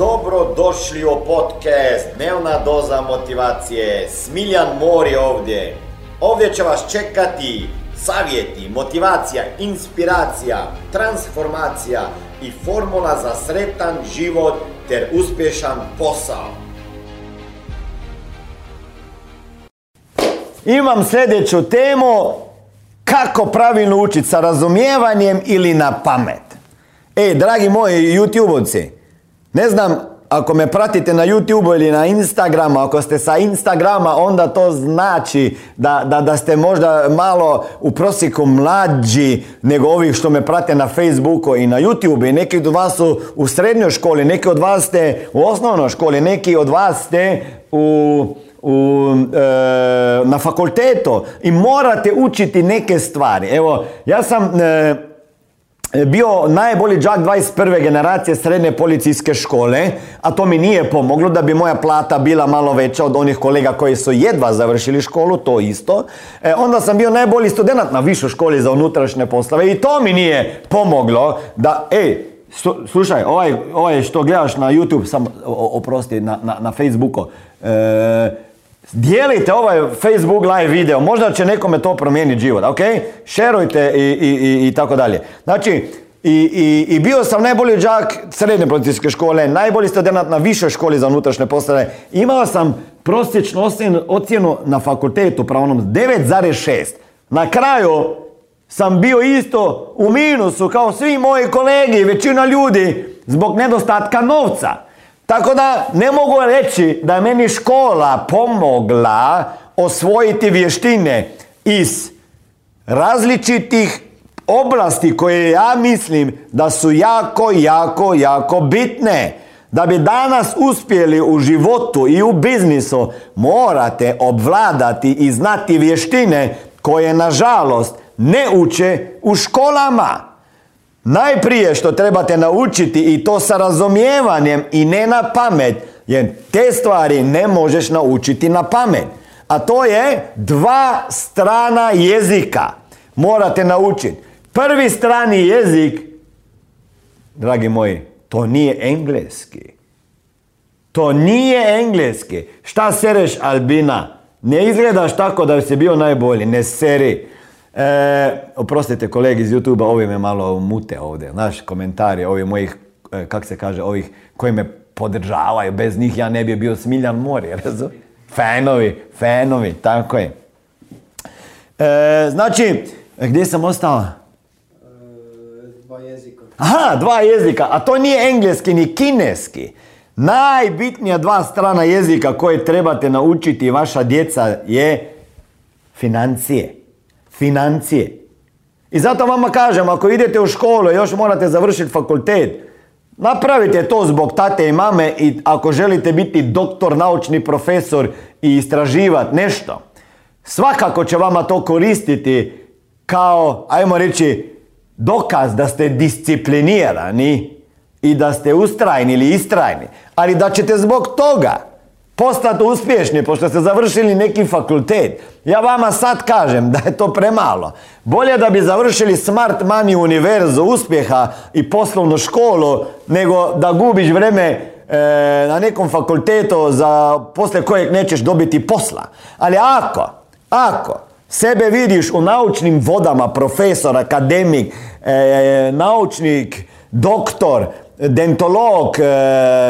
Dobro došli u podcast Dnevna doza motivacije. Smiljan Mor je ovdje. Ovdje će vas čekati savjeti, motivacija, inspiracija, transformacija i formula za sretan život ter uspješan posao. Imam sljedeću temu kako pravilno učiti sa razumijevanjem ili na pamet. E, dragi moji YouTube-ovci, ne znam, ako me pratite na YouTube ili na Instagramu, ako ste sa Instagrama, onda to znači da, da, da ste možda malo u prosjeku mlađi nego ovih što me prate na Facebooku i na YouTube. Neki od vas su u srednjoj školi, neki od vas ste u osnovnoj školi, neki od vas ste u, u, e, na fakultetu i morate učiti neke stvari. Evo, ja sam... E, bio najbolji džak 21. generacije srednje policijske škole, a to mi nije pomoglo da bi moja plata bila malo veća od onih kolega koji su jedva završili školu, to isto. E, onda sam bio najbolji student na višoj školi za unutrašnje poslove i to mi nije pomoglo da, ej, slušaj, ovaj, ovaj što gledaš na YouTube, sam, oprosti, na, na, na Facebooku, e, Dijelite ovaj Facebook live video, možda će nekome to promijeniti život, ok? Šerujte i, i, i, i tako dalje. Znači, i, i, bio sam najbolji đak srednje policijske škole, najbolji student na višoj školi za unutrašnje poslove. Imao sam prosječnu ocjenu na fakultetu pravnom 9,6. Na kraju sam bio isto u minusu kao svi moji kolegi, većina ljudi, zbog nedostatka novca. Tako da ne mogu reći da je meni škola pomogla osvojiti vještine iz različitih oblasti koje ja mislim da su jako, jako, jako bitne. Da bi danas uspjeli u životu i u biznisu morate obvladati i znati vještine koje nažalost ne uče u školama. Najprije što trebate naučiti i to sa razumijevanjem i ne na pamet, jer te stvari ne možeš naučiti na pamet. A to je dva strana jezika. Morate naučiti. Prvi strani jezik, dragi moji, to nije engleski. To nije engleski. Šta sereš Albina? Ne izgledaš tako da bi si bio najbolji. Ne seri. E, oprostite kolegi iz YouTube-a, ovi me malo mute ovdje. Znaš, komentari ovih mojih, e, kak se kaže, ovih koji me podržavaju. Bez njih ja ne bi bio smiljan mori, razumiješ? Fanovi, fanovi, tako je. E, znači, gdje sam ostao? E, dva jezika. Aha, dva jezika, a to nije engleski ni kineski. Najbitnija dva strana jezika koje trebate naučiti vaša djeca je financije financije. I zato vama kažem, ako idete u školu još morate završiti fakultet, napravite to zbog tate i mame i ako želite biti doktor, naučni profesor i istraživati nešto, svakako će vama to koristiti kao, ajmo reći, dokaz da ste disciplinirani i da ste ustrajni ili istrajni, ali da ćete zbog toga postati uspješni, pošto ste završili neki fakultet. Ja vama sad kažem da je to premalo. Bolje da bi završili Smart Money univerzu uspjeha i poslovnu školu, nego da gubiš vreme e, na nekom fakultetu za poslije kojeg nećeš dobiti posla. Ali ako, ako sebe vidiš u naučnim vodama, profesor, akademik, e, naučnik, doktor, dentolog, e,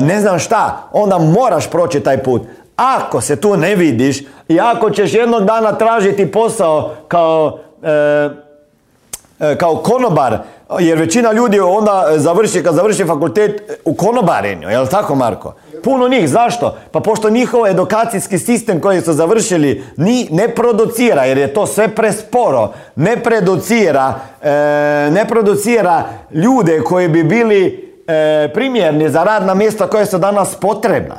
ne znam šta, onda moraš proći taj put. Ako se tu ne vidiš i ako ćeš jednog dana tražiti posao kao, e, e, kao konobar, jer većina ljudi onda završi, kad završi fakultet u konobarenju, je li tako Marko? Puno njih, zašto? Pa pošto njihov edukacijski sistem koji su završili ni, ne producira, jer je to sve presporo, ne producira, ne producira ljude koji bi bili e, primjerni za radna mjesta koja su danas potrebna.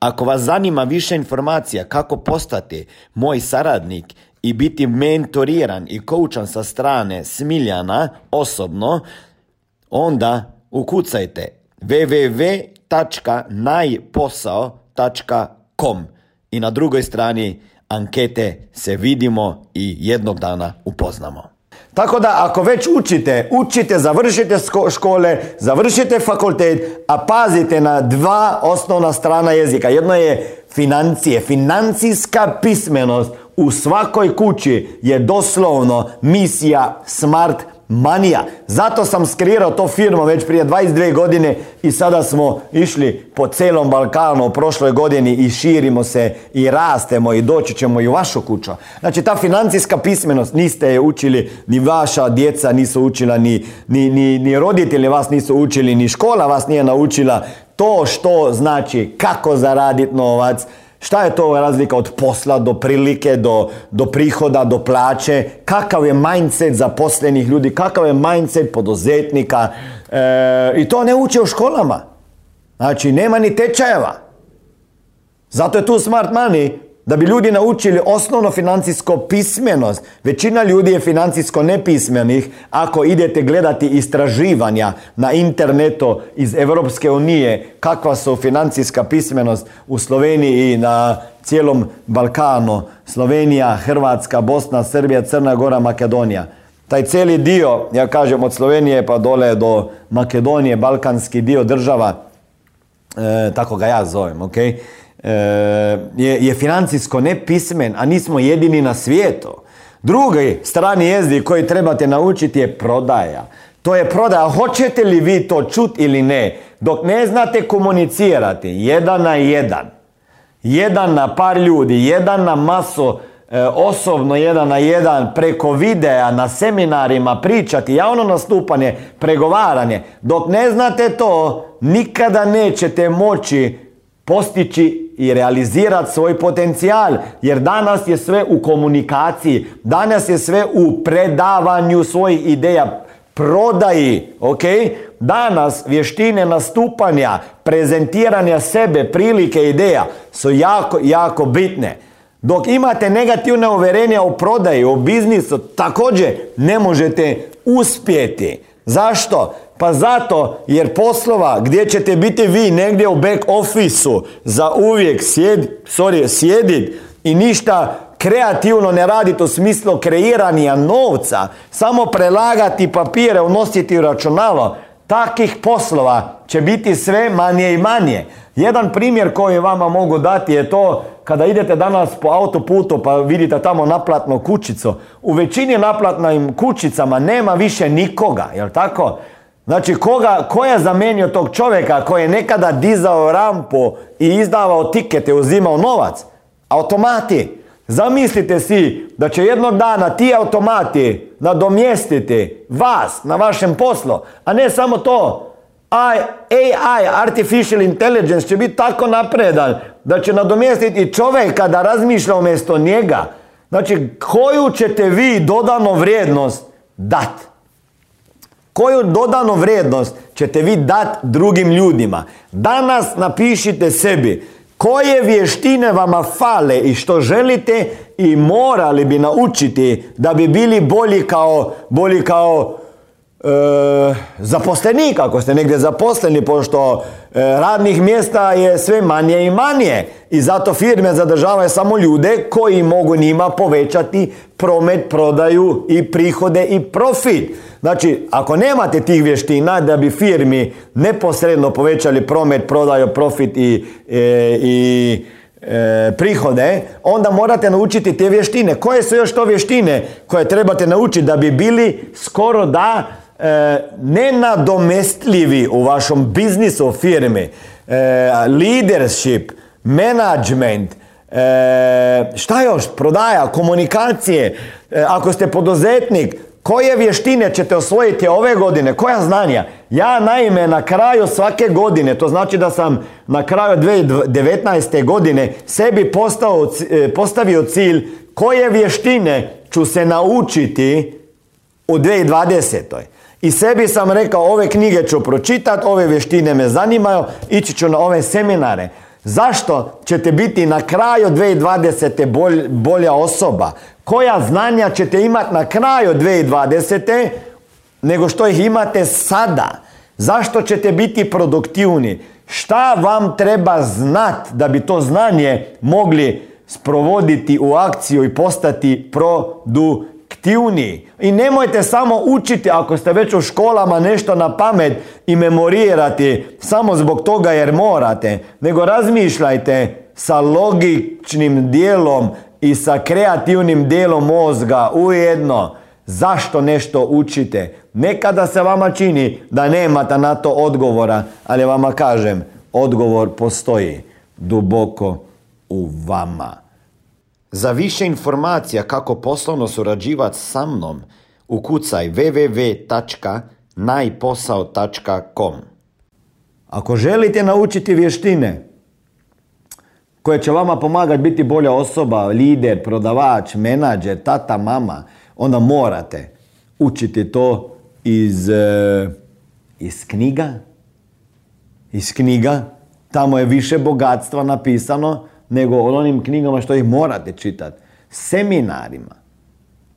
Ako vas zanima više informacija kako postati moj saradnik i biti mentoriran i koučan sa strane Smiljana osobno, onda ukucajte www.najposao.com i na drugoj strani ankete se vidimo i jednog dana upoznamo. Tako da ako već učite, učite, završite škole, završite fakultet, a pazite na dva osnovna strana jezika. Jedno je financije, financijska pismenost u svakoj kući je doslovno misija smart manija. Zato sam skrirao to firmu već prije 22 godine i sada smo išli po celom Balkanu u prošloj godini i širimo se i rastemo i doći ćemo i u vašu kuću. Znači ta financijska pismenost niste je učili, ni vaša djeca nisu učila, ni, ni, ni, ni roditelji vas nisu učili, ni škola vas nije naučila to što znači kako zaraditi novac, Šta je to razlika od posla do prilike, do, do prihoda, do plaće? Kakav je mindset zaposlenih ljudi? Kakav je mindset poduzetnika? E, I to ne uče u školama. Znači, nema ni tečajeva. Zato je tu smart money da bi ljudi naučili osnovno financijsko pismenost. Većina ljudi je financijsko nepismenih ako idete gledati istraživanja na internetu iz Europske unije kakva su financijska pismenost u Sloveniji i na cijelom Balkanu. Slovenija, Hrvatska, Bosna, Srbija, Crna Gora, Makedonija. Taj cijeli dio, ja kažem od Slovenije pa dole do Makedonije, balkanski dio država, e, tako ga ja zovem, ok? E, je, je financijsko nepismen, a nismo jedini na svijetu. Drugi strani jezik koji trebate naučiti je prodaja. To je prodaja. Hoćete li vi to čut ili ne? Dok ne znate komunicirati jedan na jedan, jedan na par ljudi, jedan na masu, e, osobno jedan na jedan, preko videa, na seminarima, pričati, javno nastupanje, pregovaranje. Dok ne znate to, nikada nećete moći postići i realizirati svoj potencijal. Jer danas je sve u komunikaciji. Danas je sve u predavanju svojih ideja. Prodaji, ok? Danas vještine nastupanja, prezentiranja sebe, prilike, ideja su jako, jako bitne. Dok imate negativne uverenja u prodaji, u biznisu, također ne možete uspjeti. Zašto? Pa zato jer poslova gdje ćete biti vi negdje u back officeu za uvijek sjed, sorry, sjedit i ništa kreativno ne raditi u smislu kreiranja novca, samo prelagati papire, unositi u računalo, takih poslova će biti sve manje i manje. Jedan primjer koji vama mogu dati je to kada idete danas po autoputu pa vidite tamo naplatnu kućicu. U većini naplatnim kućicama nema više nikoga, jel tako? Znači, koga, ko je zamenio tog čovjeka koji je nekada dizao rampu i izdavao tikete, uzimao novac? Automati. Zamislite si da će jednog dana ti automati nadomjestiti vas na vašem poslu, a ne samo to. AI, Artificial Intelligence, će biti tako napredan da će nadomjestiti čovjeka da razmišlja umjesto njega. Znači, koju ćete vi dodano vrijednost dati? Koju dodanu vrijednost ćete vi dati drugim ljudima? Danas napišite sebi koje vještine vama fale i što želite i morali bi naučiti da bi bili bolji kao, bolji kao e, zaposlenik, ako ste negdje zaposleni, pošto e, radnih mjesta je sve manje i manje i zato firme zadržavaju samo ljude koji mogu njima povećati promet, prodaju i prihode i profit. Znači, ako nemate tih vještina da bi firmi neposredno povećali promet, prodaju, profit i, e, i e, prihode, onda morate naučiti te vještine. Koje su još to vještine koje trebate naučiti da bi bili skoro da e, nenadomestljivi u vašom biznisu firme? E, leadership, menadžment, e, šta još, prodaja, komunikacije, e, ako ste poduzetnik, koje vještine ćete osvojiti ove godine? Koja znanja? Ja naime na kraju svake godine, to znači da sam na kraju 2019. godine sebi postao, e, postavio cilj koje vještine ću se naučiti u 2020. I sebi sam rekao ove knjige ću pročitati, ove vještine me zanimaju, ići ću na ove seminare. Zašto ćete biti na kraju 2020. bolja osoba? Koja znanja ćete imati na kraju 2020. nego što ih imate sada? Zašto ćete biti produktivni? Šta vam treba znat da bi to znanje mogli sprovoditi u akciju i postati produktivni? I nemojte samo učiti ako ste već u školama nešto na pamet i memorirati samo zbog toga jer morate, nego razmišljajte sa logičnim dijelom i sa kreativnim dijelom mozga ujedno zašto nešto učite. Nekada se vama čini da nemate na to odgovora, ali vama kažem, odgovor postoji duboko u vama. Za više informacija kako poslovno surađivati sa mnom, ukucaj www.najposao.com Ako želite naučiti vještine koje će vama pomagati biti bolja osoba, lider, prodavač, menadžer, tata, mama, onda morate učiti to iz, e, iz knjiga. Iz knjiga. Tamo je više bogatstva napisano nego o onim knjigama što ih morate čitati. Seminarima.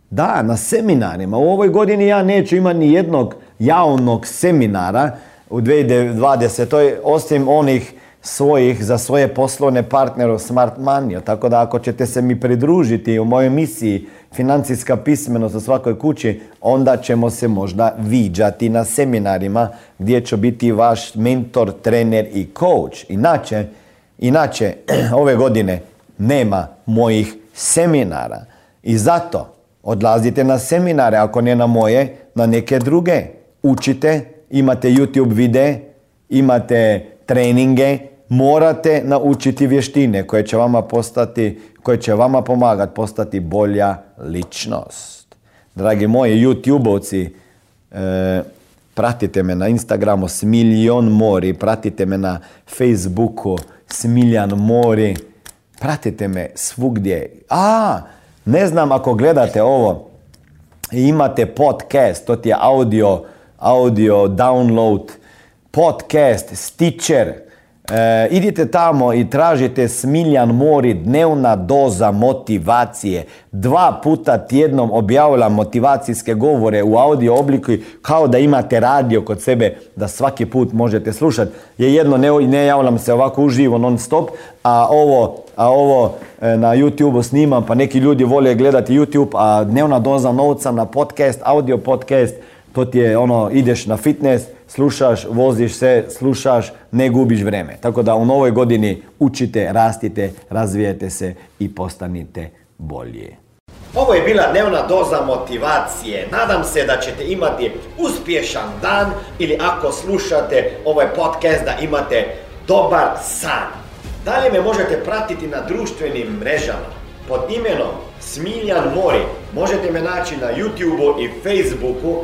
Da, na seminarima. U ovoj godini ja neću imati ni jednog javnog seminara u 2020. osim onih svojih za svoje poslovne partnere u Smart Money. Tako da ako ćete se mi pridružiti u mojoj misiji financijska pismenost u svakoj kući, onda ćemo se možda viđati na seminarima gdje će biti vaš mentor, trener i coach. Inače, inače ove godine nema mojih seminara. I zato odlazite na seminare, ako ne na moje, na neke druge. Učite, imate YouTube videe, imate treninge, morate naučiti vještine koje će vama postati, koje će vama pomagati postati bolja ličnost. Dragi moji YouTube-ovci, e, pratite me na Instagramu Smiljon Mori, pratite me na Facebooku Smiljan Mori, pratite me svugdje. A, ne znam ako gledate ovo. Imate podcast, to ti je audio, audio download, podcast, Stitcher, E, idite tamo i tražite Smiljan Mori dnevna doza motivacije. Dva puta tjednom objavljam motivacijske govore u audio obliku kao da imate radio kod sebe da svaki put možete slušati. Je jedno ne, ne javljam se ovako uživo non stop, a ovo, a ovo e, na YouTube snimam pa neki ljudi vole gledati YouTube, a dnevna doza novca na podcast, audio podcast, to ti je ono ideš na fitness, slušaš, voziš se, slušaš, ne gubiš vreme. Tako da u novoj godini učite, rastite, razvijete se i postanite bolje. Ovo je bila dnevna doza motivacije. Nadam se da ćete imati uspješan dan ili ako slušate ovaj podcast da imate dobar san. Dalje me možete pratiti na društvenim mrežama pod imenom Smiljan Mori. Možete me naći na YouTubeu i Facebooku